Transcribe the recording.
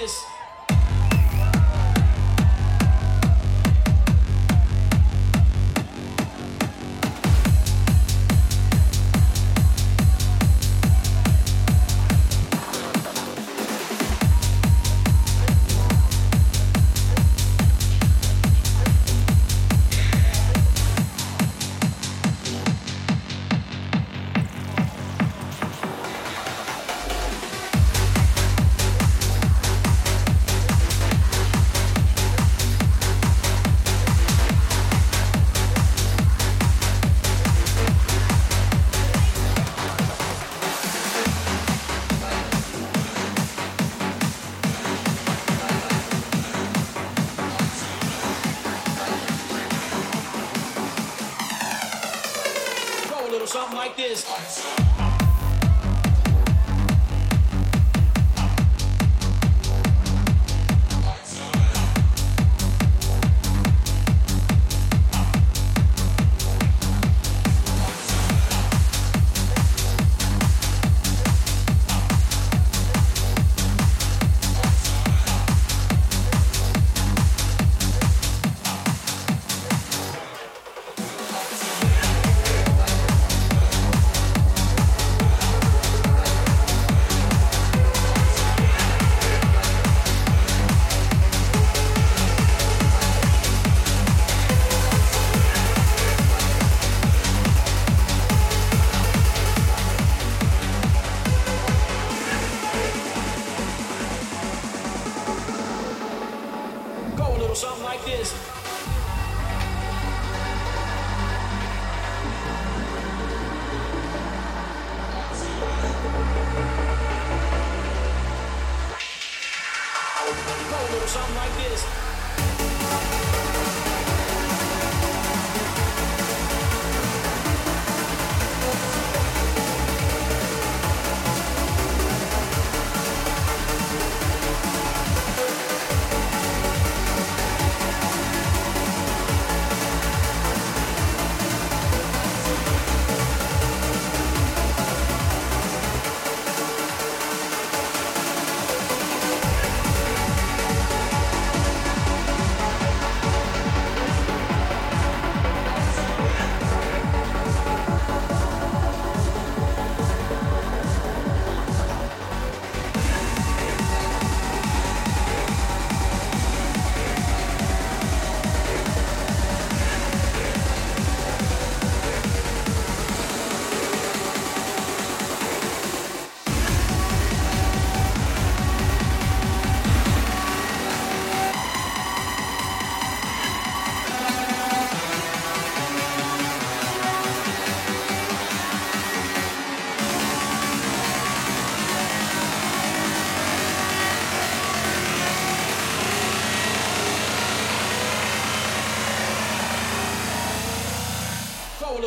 this.